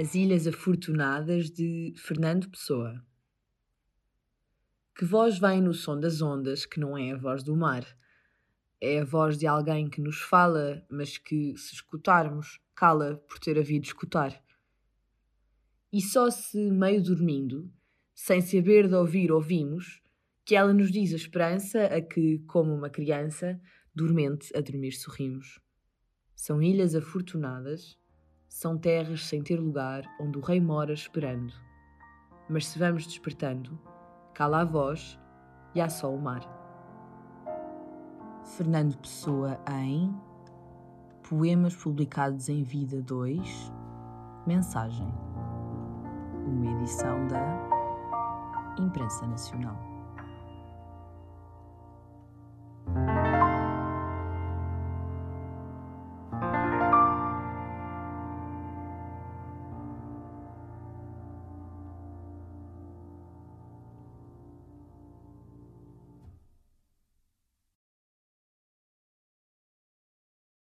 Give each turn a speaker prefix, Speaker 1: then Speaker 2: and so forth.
Speaker 1: As Ilhas Afortunadas de Fernando Pessoa. Que voz vem no som das ondas que não é a voz do mar? É a voz de alguém que nos fala, mas que, se escutarmos, cala por ter havido escutar. E só se, meio dormindo, sem saber de ouvir, ouvimos, que ela nos diz a esperança a que, como uma criança, dormente a dormir sorrimos. São ilhas afortunadas são terras sem ter lugar onde o rei mora esperando. Mas se vamos despertando, cala a voz e há só o mar. Fernando Pessoa em Poemas publicados em Vida 2 Mensagem Uma edição da Imprensa Nacional